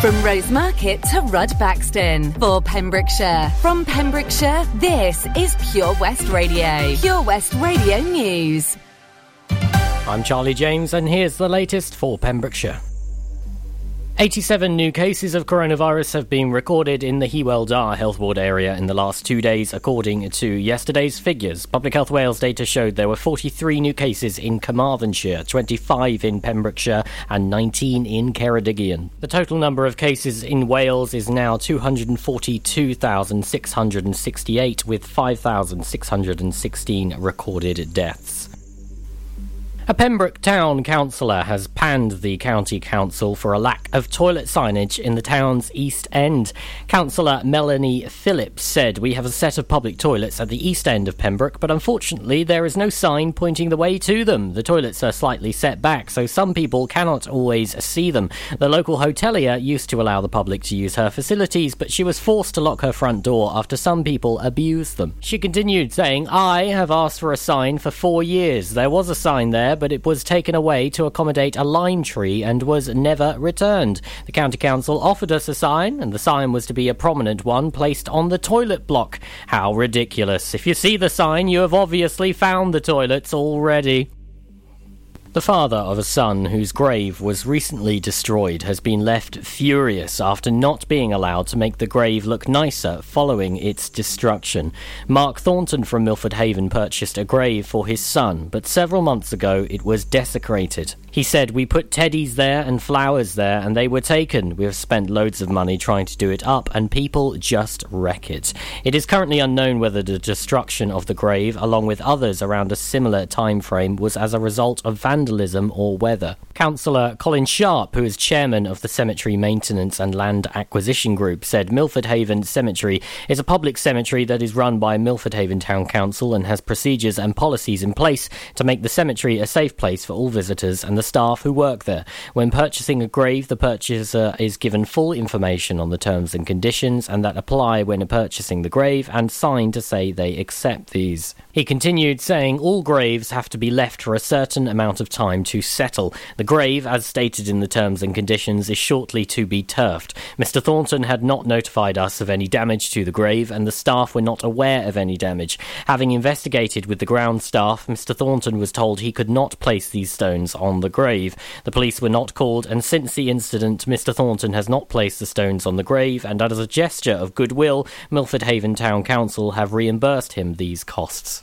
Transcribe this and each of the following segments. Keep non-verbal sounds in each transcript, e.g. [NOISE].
From Rosemarket to Rudbaxton for Pembrokeshire. From Pembrokeshire, this is Pure West Radio. Pure West Radio News. I'm Charlie James, and here's the latest for Pembrokeshire. 87 new cases of coronavirus have been recorded in the Hywel Dda Health Board area in the last two days, according to yesterday's figures. Public Health Wales data showed there were 43 new cases in Carmarthenshire, 25 in Pembrokeshire, and 19 in Ceredigion. The total number of cases in Wales is now 242,668, with 5,616 recorded deaths. A Pembroke Town councillor has panned the County Council for a lack of toilet signage in the town's East End. Councillor Melanie Phillips said, We have a set of public toilets at the East End of Pembroke, but unfortunately there is no sign pointing the way to them. The toilets are slightly set back, so some people cannot always see them. The local hotelier used to allow the public to use her facilities, but she was forced to lock her front door after some people abused them. She continued saying, I have asked for a sign for four years. There was a sign there, but it was taken away to accommodate a lime tree and was never returned. The County Council offered us a sign, and the sign was to be a prominent one placed on the toilet block. How ridiculous. If you see the sign, you have obviously found the toilets already. The father of a son whose grave was recently destroyed has been left furious after not being allowed to make the grave look nicer following its destruction. Mark Thornton from Milford Haven purchased a grave for his son, but several months ago it was desecrated. He said, We put teddies there and flowers there, and they were taken. We have spent loads of money trying to do it up, and people just wreck it. It is currently unknown whether the destruction of the grave, along with others around a similar time frame, was as a result of vandalism or weather. Councillor Colin Sharp, who is chairman of the Cemetery Maintenance and Land Acquisition Group, said Milford Haven Cemetery is a public cemetery that is run by Milford Haven Town Council and has procedures and policies in place to make the cemetery a safe place for all visitors and the staff who work there. When purchasing a grave, the purchaser is given full information on the terms and conditions and that apply when purchasing the grave and signed to say they accept these. He continued saying all graves have to be left for a certain amount of time to settle. The grave, as stated in the terms and conditions, is shortly to be turfed. Mr. Thornton had not notified us of any damage to the grave, and the staff were not aware of any damage. Having investigated with the ground staff, Mr. Thornton was told he could not place these stones on the grave. The police were not called, and since the incident, Mr. Thornton has not placed the stones on the grave, and as a gesture of goodwill, Milford Haven Town Council have reimbursed him these costs.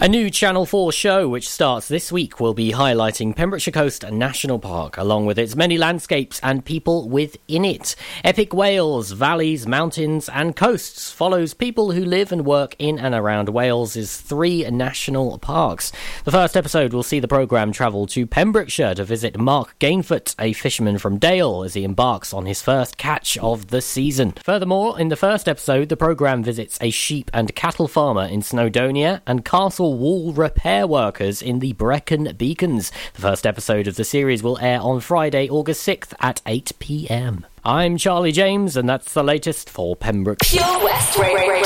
A new Channel 4 show, which starts this week, will be highlighting Pembrokeshire Coast National Park, along with its many landscapes and people within it. Epic Wales, valleys, mountains, and coasts follows people who live and work in and around Wales's three national parks. The first episode will see the programme travel to Pembrokeshire to visit Mark Gainfoot, a fisherman from Dale, as he embarks on his first catch of the season. Furthermore, in the first episode, the programme visits a sheep and cattle farmer in Snowdonia and Castle wall repair workers in the Brecon Beacons. The first episode of the series will air on Friday, August 6th at 8 pm. I'm Charlie James, and that's the latest for Pembroke. Pure West Radio.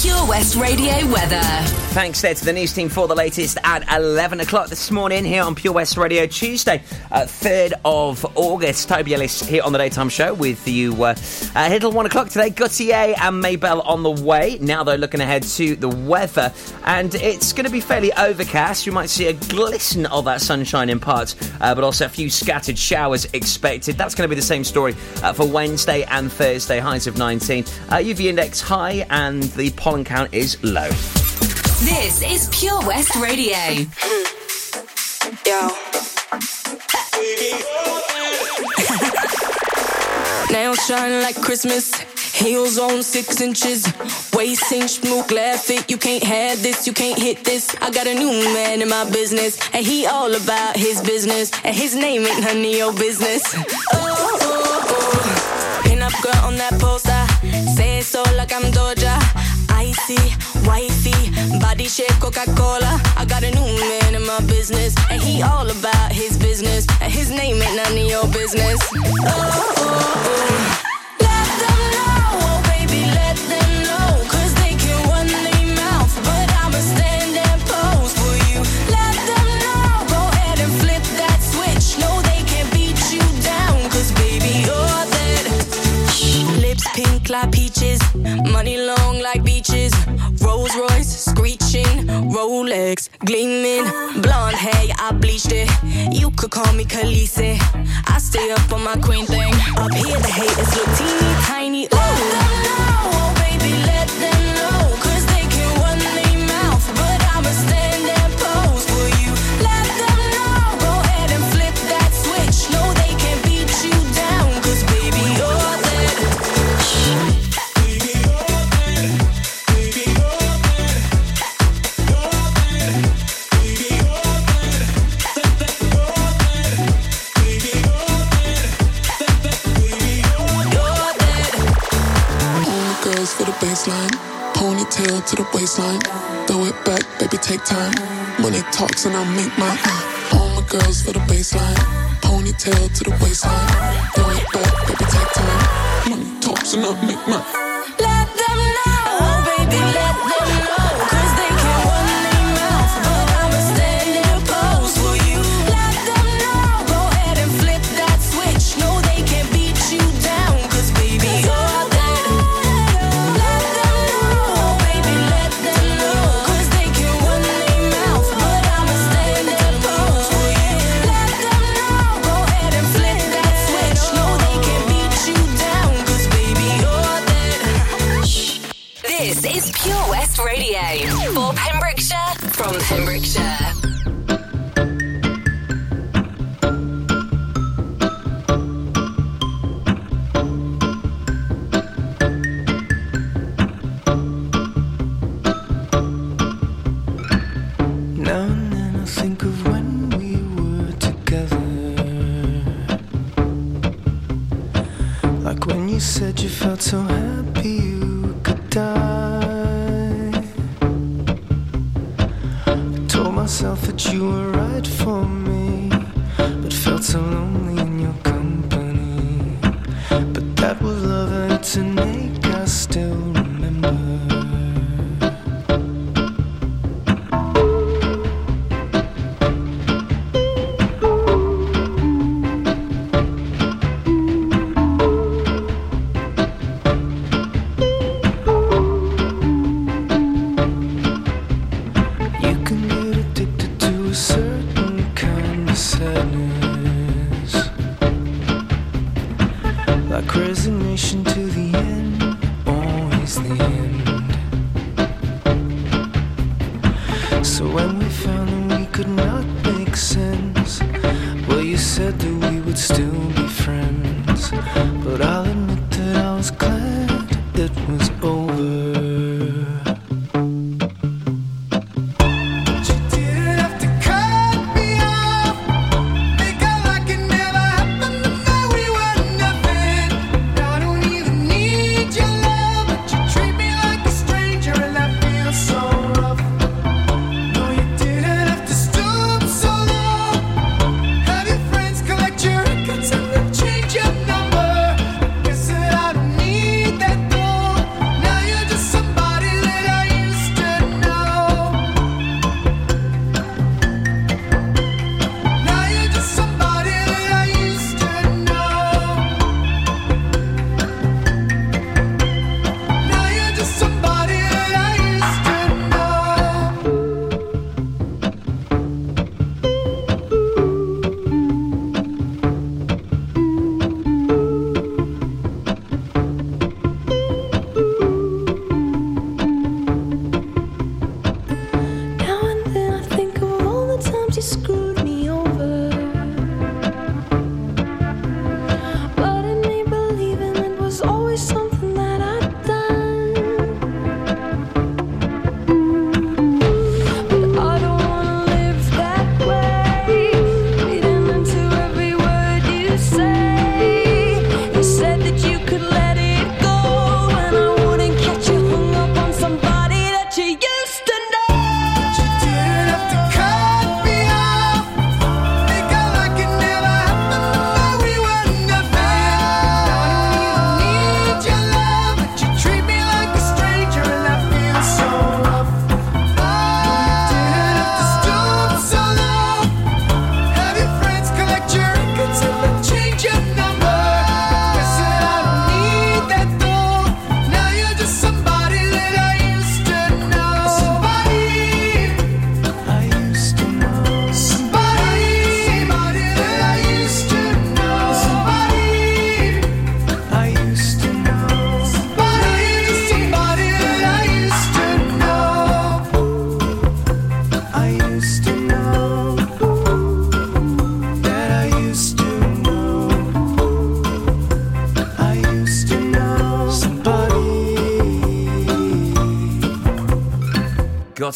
Pure West Radio weather. Thanks there to the news team for the latest at 11 o'clock this morning here on Pure West Radio Tuesday, uh, 3rd of August. Toby Ellis here on the daytime show with you uh, uh, until 1 o'clock today. Gotye and Mabel on the way. Now, though, looking ahead to the weather, and it's going to be fairly overcast. You might see a glisten of that sunshine in parts, uh, but also a few scattered showers expected. That's going to be the same story uh, for Wednesday and Thursday, highs of 19. Uh, UV index high, and the pollen count is low. This is Pure West Radio. Yo. [LAUGHS] Nails shine like Christmas. Heels on six inches. Waist cinch, new glad fit. You can't have this, you can't hit this. I got a new man in my business, and he all about his business. And his name ain't none of your business. Oh, oh, oh. Pin up girl on that poster. Say it so like I'm Doja. Icy, wifey, body shape Coca Cola. I got a new man in my business, and he all about his business. And his name ain't none of your business. Oh, oh, oh. legs gleaming. Blonde hair, I bleached it. You could call me Khaleesi. I stay up on my queen thing. Up here, the haters look teeny tiny. Ooh. baseline. Throw it back, baby, take time. Money talks and I make my uh. All my girls for the baseline. Ponytail to the waistline. Throw it back, baby, take time. Money talks and I make my. Let them know, oh, baby.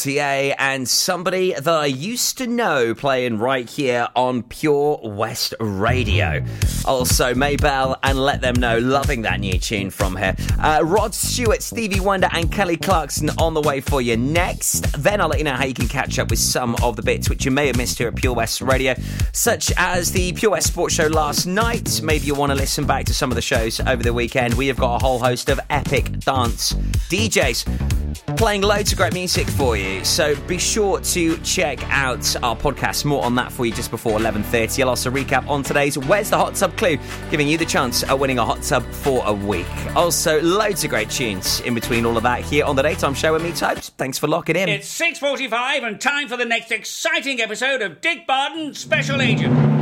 Gotye and somebody that I used to know playing right here on Pure West Radio. Also, Mabel and Let Them Know, loving that new tune from her. Uh, Rod Stewart, Stevie Wonder, and Kelly Clarkson on the way for you next. Then I'll let you know how you can catch up with some of the bits which you may have missed here at Pure West Radio, such as the Pure West Sports Show last night. Maybe you want to listen back to some of the shows over the weekend. We have got a whole host of epic dance DJs playing loads of great music for you. So be sure to check out our podcast. More on that for you just before 11.30. I'll also recap on today's Where's the Hot Tub Clue, giving you the chance of winning a hot tub for a week. Also, loads of great tunes in between all of that here on the Daytime Show with me, Topes. Thanks for locking in. It's 6.45 and time for the next exciting episode of Dick Barton Special Agent.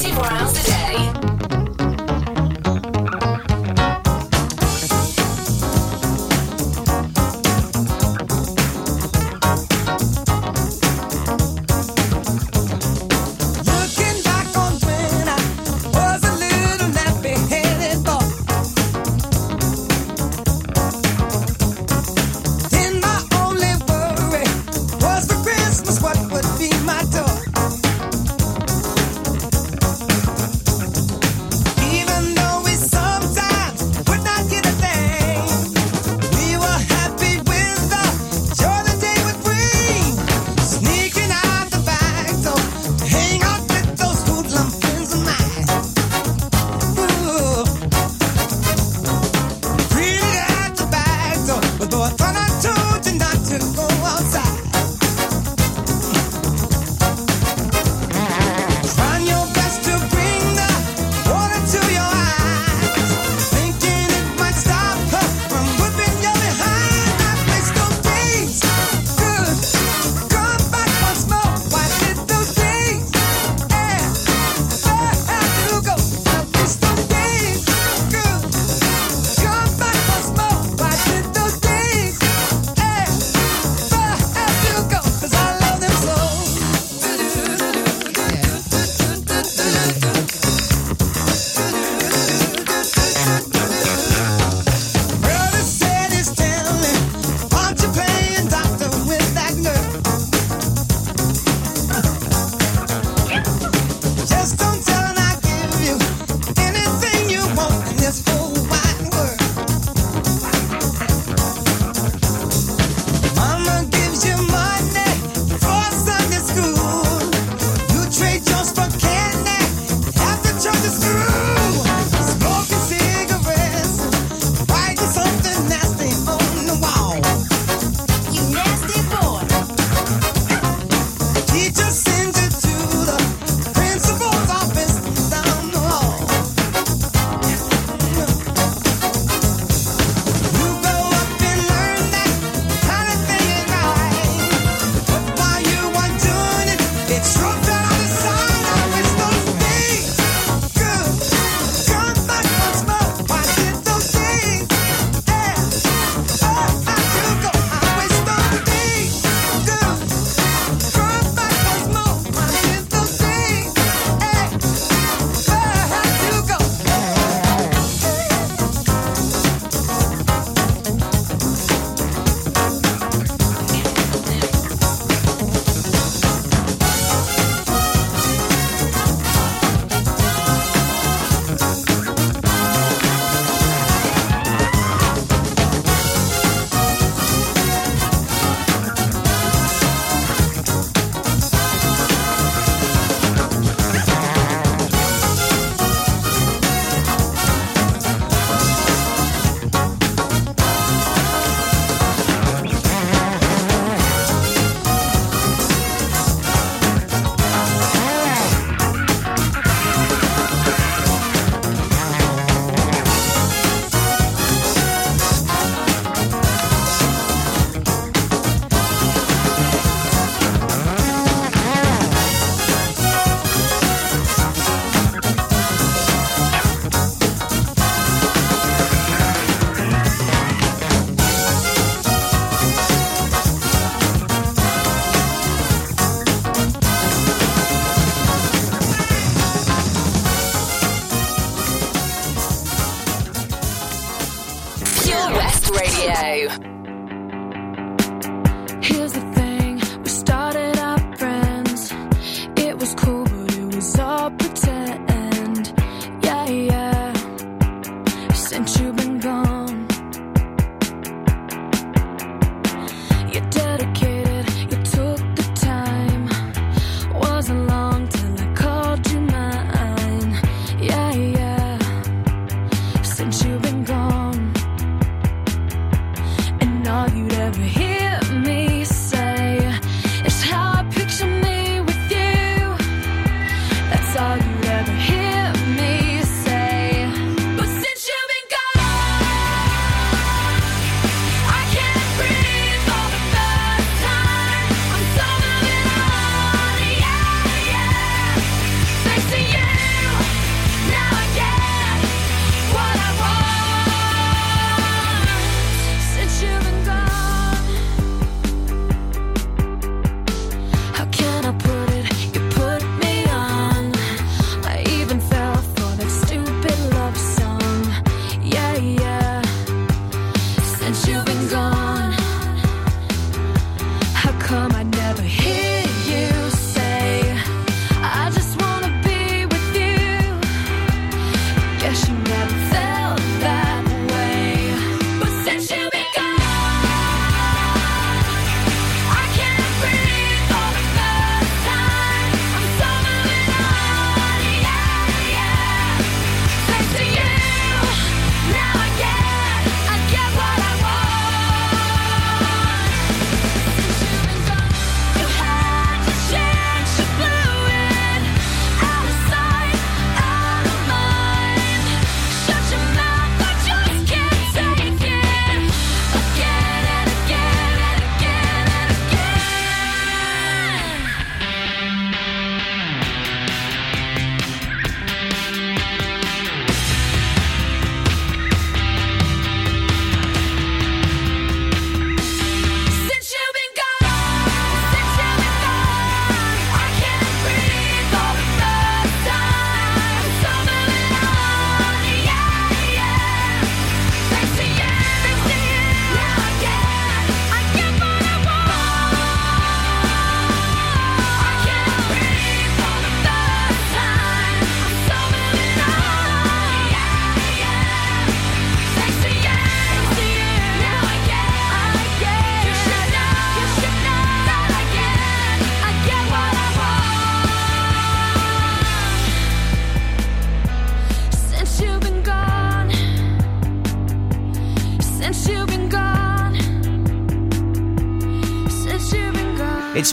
24 hours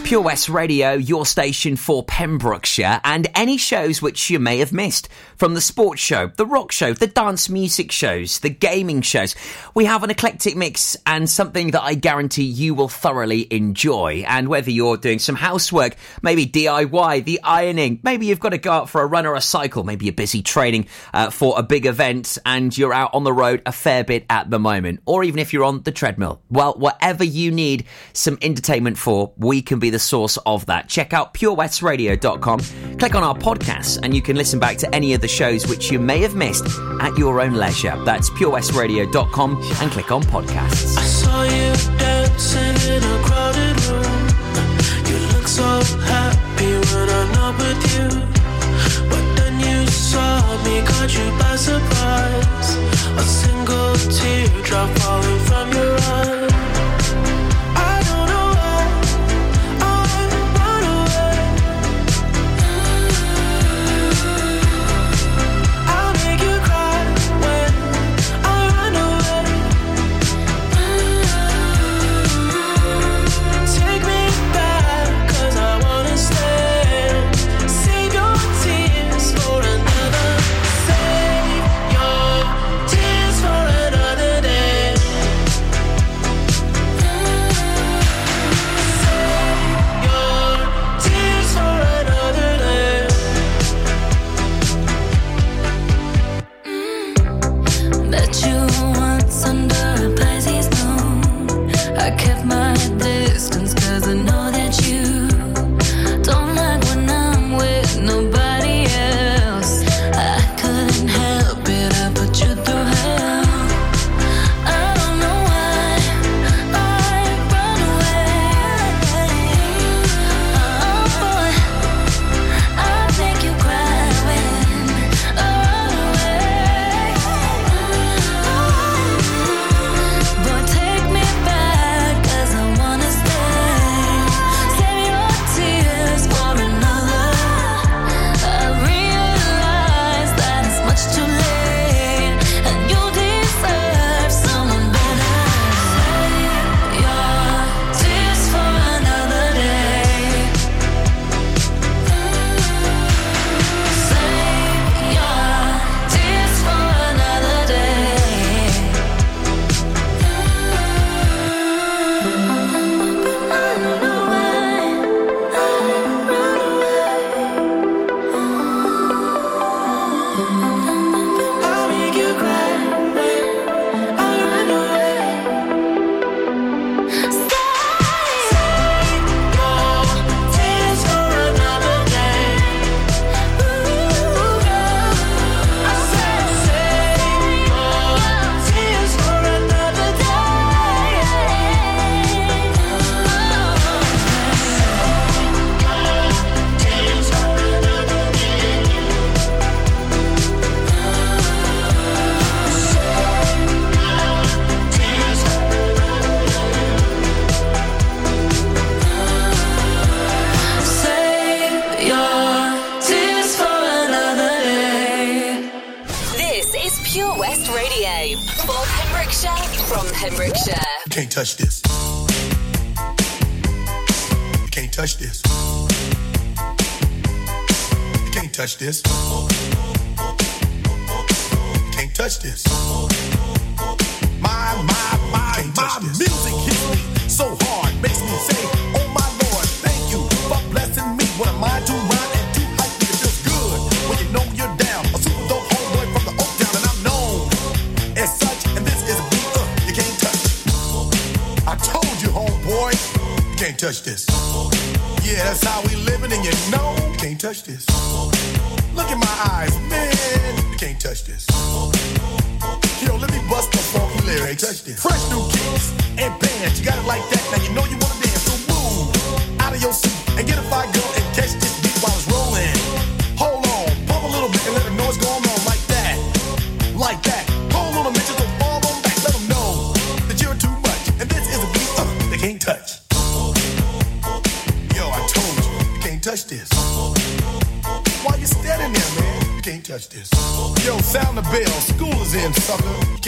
Pure West Radio, your station for Pembrokeshire, and any shows which you may have missed from the sports show, the rock show, the dance music shows, the gaming shows. We have an eclectic mix and something that I guarantee you will thoroughly enjoy. And whether you're doing some housework, maybe DIY, the ironing, maybe you've got to go out for a run or a cycle, maybe you're busy training uh, for a big event and you're out on the road a fair bit at the moment, or even if you're on the treadmill. Well, whatever you need some entertainment for, we can be the the source of that. Check out purewestradio.com, click on our podcast, and you can listen back to any of the shows which you may have missed at your own leisure. That's purewestradio.com and click on podcasts.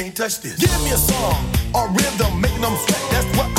can't touch this. Give me a song, a rhythm, making them sweat. That's what I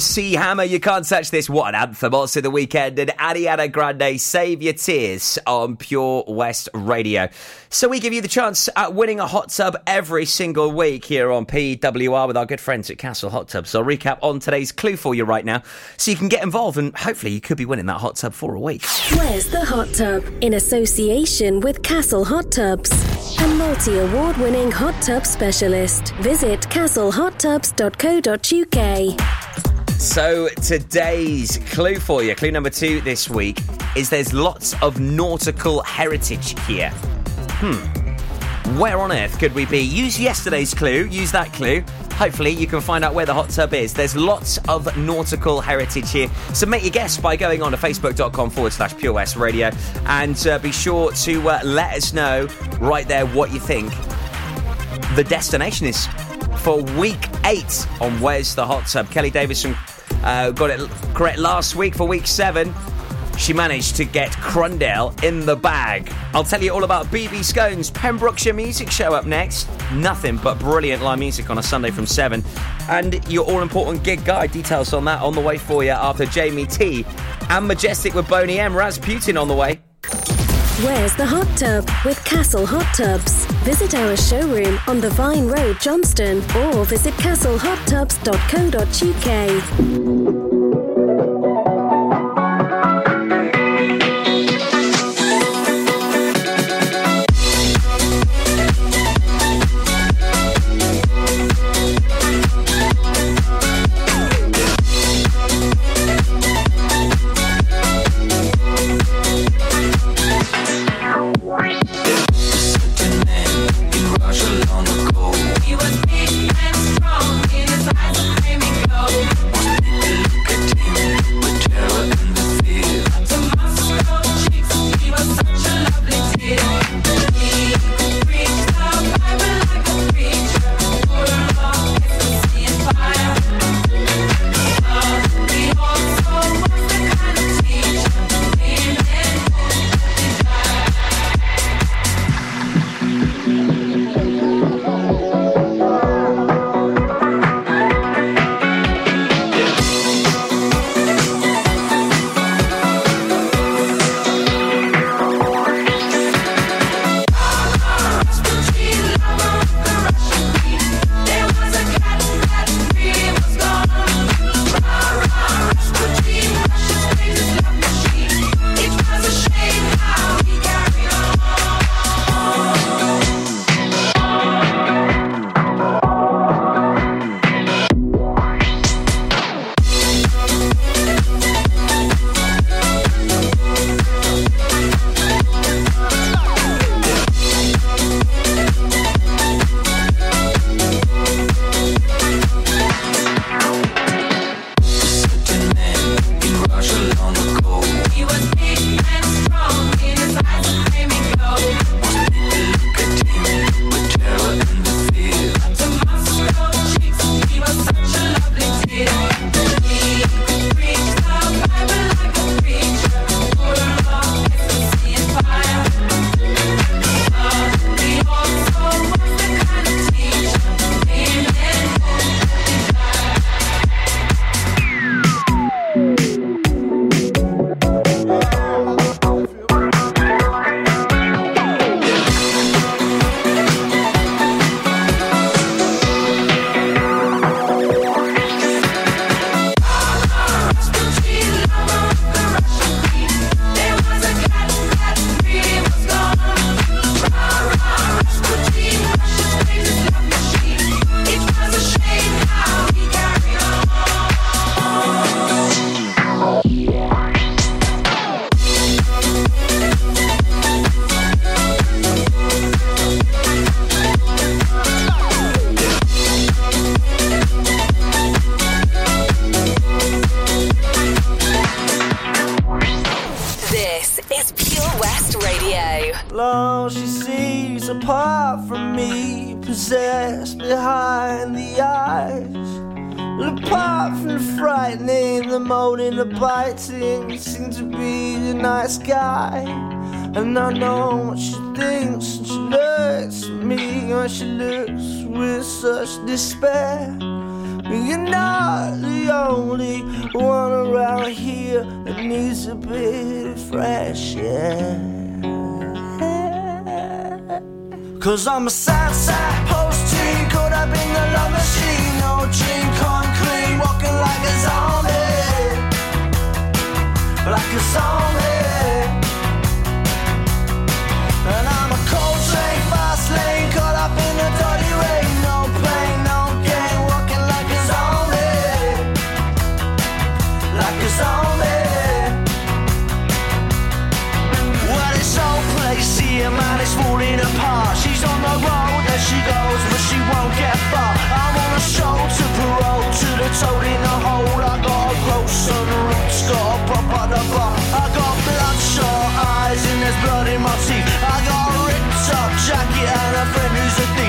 MC Hammer, you can't touch this. What an anthem. Also, The Weeknd and Ariana Grande, Save Your Tears on Pure West Radio. So, we give you the chance at winning a hot tub every single week here on PWR with our good friends at Castle Hot Tubs. So, I'll recap on today's clue for you right now so you can get involved and hopefully you could be winning that hot tub for a week. Where's the hot tub? In association with Castle Hot Tubs, a multi award winning hot tub specialist. Visit castlehottubs.co.uk. So today's clue for you, clue number two this week, is there's lots of nautical heritage here. Hmm. Where on earth could we be? Use yesterday's clue, use that clue. Hopefully, you can find out where the hot tub is. There's lots of nautical heritage here. So make your guess by going on to facebook.com forward slash Pure West Radio and uh, be sure to uh, let us know right there what you think the destination is for week eight on Where's the Hot Tub. Kelly Davison uh, got it correct last week for week seven. She managed to get Crundale in the bag. I'll tell you all about BB Scones Pembrokeshire Music Show up next. Nothing but brilliant live music on a Sunday from 7. And your all important gig guide. Details on that on the way for you after Jamie T. And Majestic with Boney M. Rasputin on the way. Where's the hot tub with Castle Hot Tubs? Visit our showroom on the Vine Road, Johnston, or visit castlehottubs.co.uk. biting, you seem to be a nice guy. And I know what she thinks, and she looks at me, and she looks with such despair. You're not the only one around here that needs a bit of fresh air. Cause I'm a sad, sad post teen caught up in the love machine. No dream clean, walking like a zombie. Like a zombie. And I'm a cold fast lane, caught up in the dirty rain. No no walking like a zombie. Like a zombie. Well, this whole place man, is falling apart. She's on the road as she goes, but she won't get far. I'm on a show to parole, to the in the hole. I got a grow some I got bloodshot eyes and there's blood in my teeth. I got a ripped up jacket and a friend who's a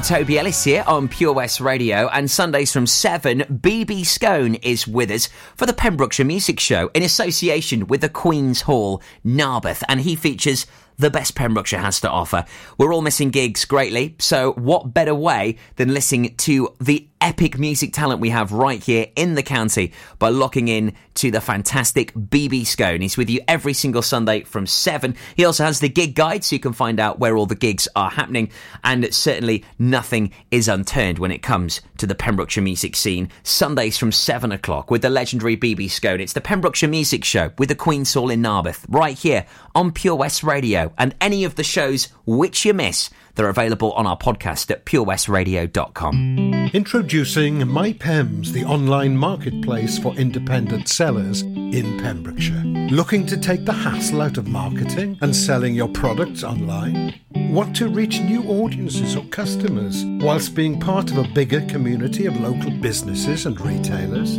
Toby Ellis here on Pure West Radio, and Sundays from 7, BB Scone is with us for the Pembrokeshire Music Show in association with the Queen's Hall, Narberth, and he features the best Pembrokeshire has to offer. We're all missing gigs greatly, so what better way than listening to the epic music talent we have right here in the county by locking in to the fantastic BB Scone. He's with you every single Sunday from 7. He also has the gig guide so you can find out where all the gigs are happening and certainly nothing is unturned when it comes to the Pembrokeshire music scene. Sundays from 7 o'clock with the legendary BB Scone. It's the Pembrokeshire Music Show with the Queen's Hall in Narberth right here on Pure West Radio and any of the shows which you miss they're available on our podcast at purewestradio.com. Introducing MyPems, the online marketplace for independent sellers in Pembrokeshire. Looking to take the hassle out of marketing and selling your products online? Want to reach new audiences or customers whilst being part of a bigger community of local businesses and retailers?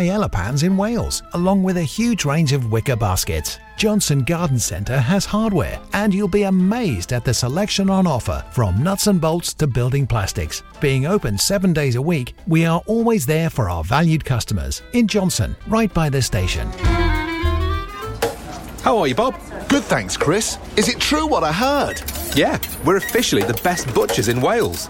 paella pans in Wales, along with a huge range of wicker baskets. Johnston Garden Centre has hardware, and you'll be amazed at the selection on offer from nuts and bolts to building plastics. Being open seven days a week, we are always there for our valued customers in Johnston, right by the station. How are you, Bob? Good, thanks, Chris. Is it true what I heard? Yeah, we're officially the best butchers in Wales.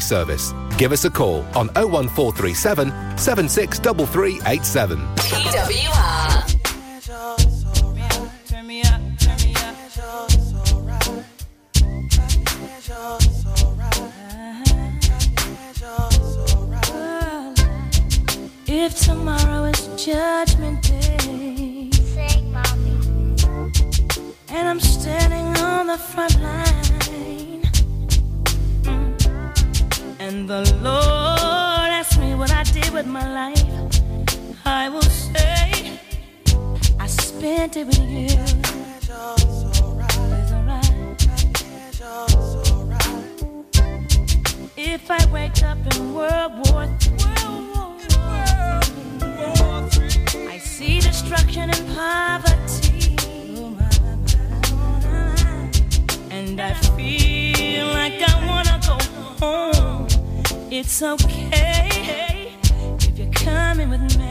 service. Give us a call on 01437 763387. PWR. If tomorrow is judgment day, and I'm standing on the front line, the Lord asks me what I did with my life, I will say I spent it with you. It's alright. If I wake up in World War III, I see destruction and poverty, and I feel like I wanna go home. It's okay if you're coming with me.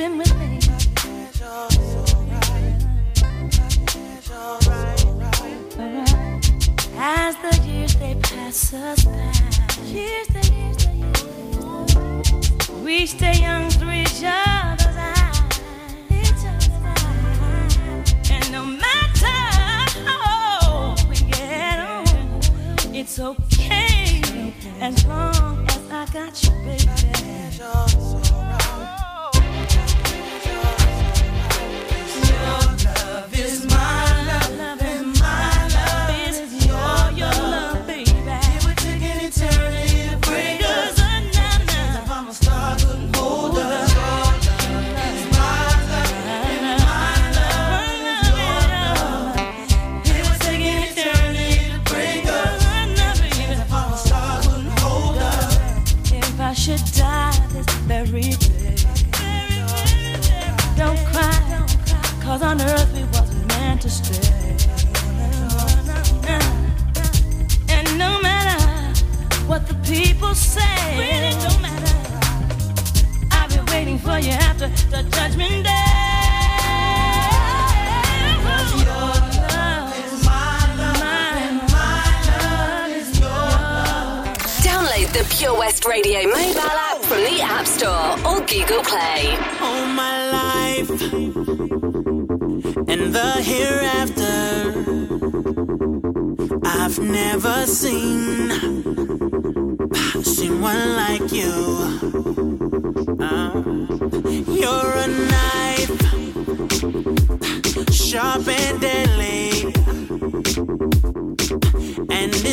Sleeping with me.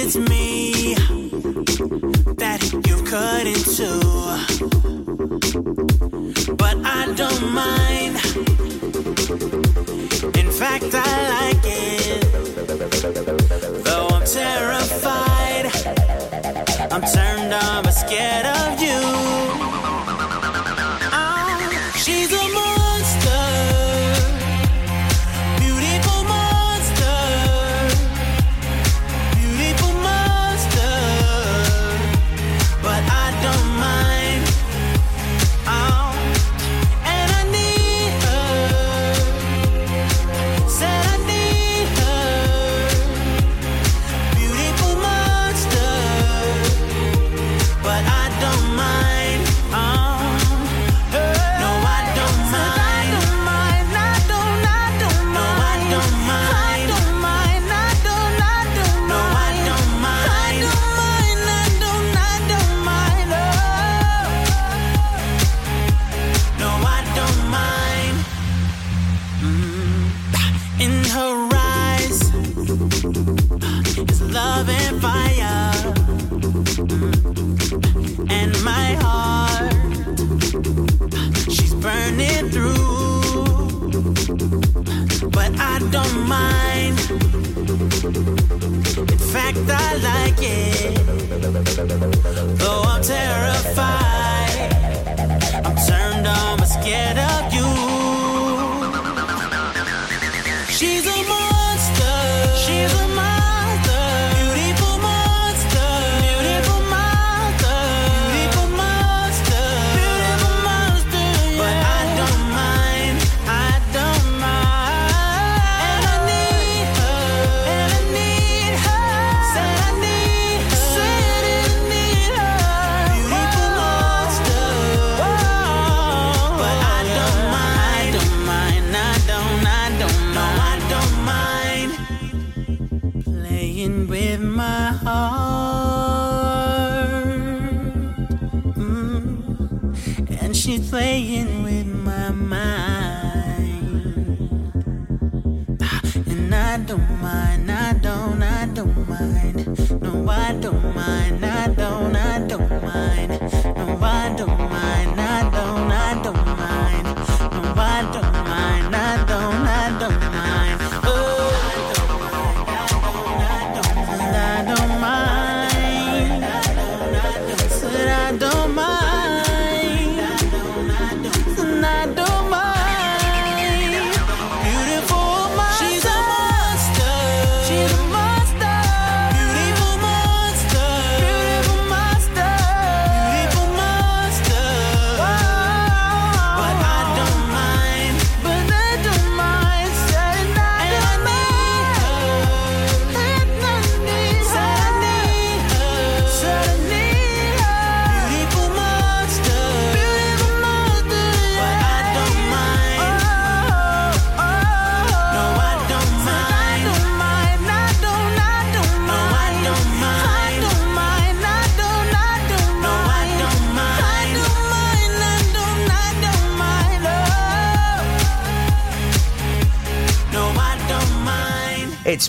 It's me that you cut into but I don't mind. In fact, I like it. Though I'm terrified, I'm turned on but scared of you.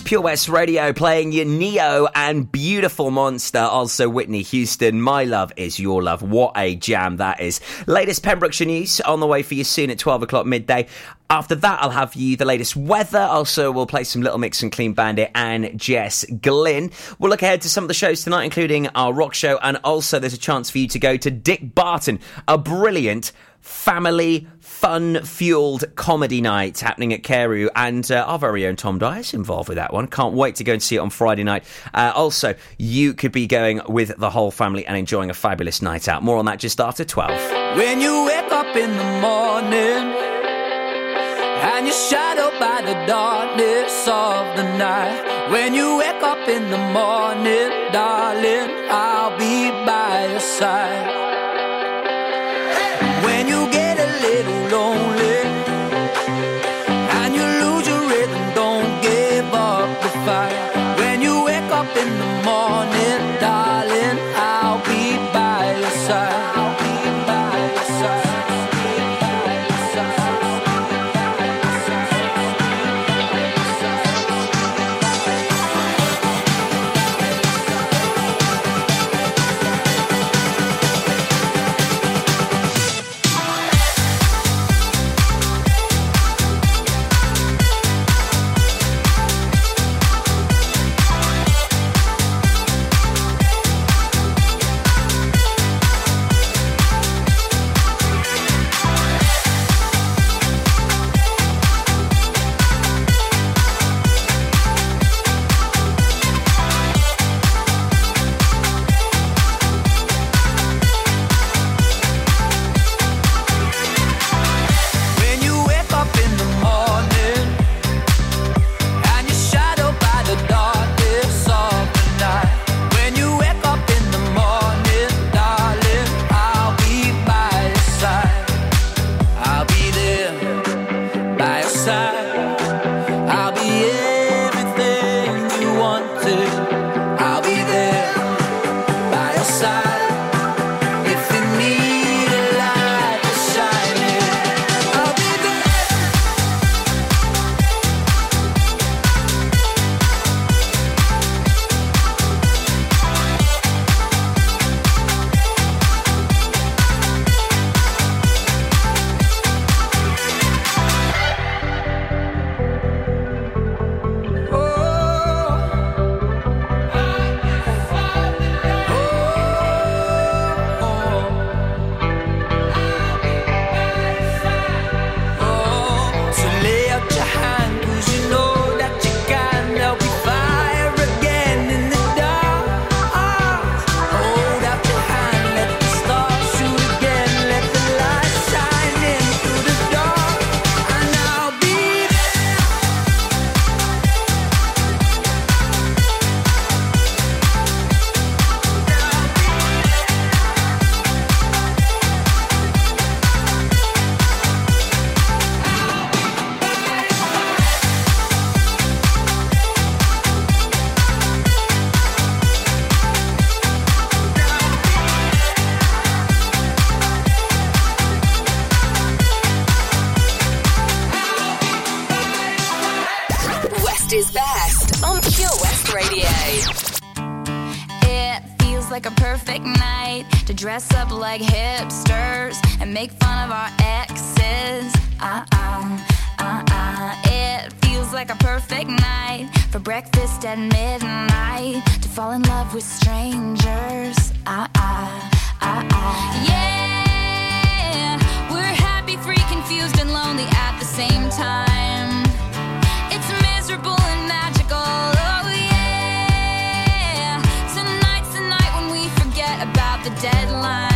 Pure West Radio playing your Ne-Yo and Beautiful Monster. Also, Whitney Houston, My Love is Your Love. What a jam that is. Latest Pembrokeshire news on the way for you soon at 12 o'clock midday. After that, I'll have you the latest weather. Also, we'll play some Little Mix and Clean Bandit and Jess Glynne. We'll look ahead to some of the shows tonight, including our rock show. And also, there's a chance for you to go to Dick Barton, a brilliant family fun fueled comedy night happening at Carew, and uh, our very own Tom Dyer's involved with that one. Can't wait to go and see it on Friday night. Uh, also, you could be going with the whole family and enjoying a fabulous night out. More on that just after 12. When you wake up in the morning and you're shadowed by the darkness of the night, when you wake up in the morning, darling, I'll be by your side. Hey! like a perfect night to dress up like hipsters and make fun of our exes. Uh uh, uh uh. It feels like a perfect night for breakfast at midnight to fall in love with strangers. Uh uh, uh uh. Yeah, we're happy, free, confused, and lonely at the same time. It's the deadline.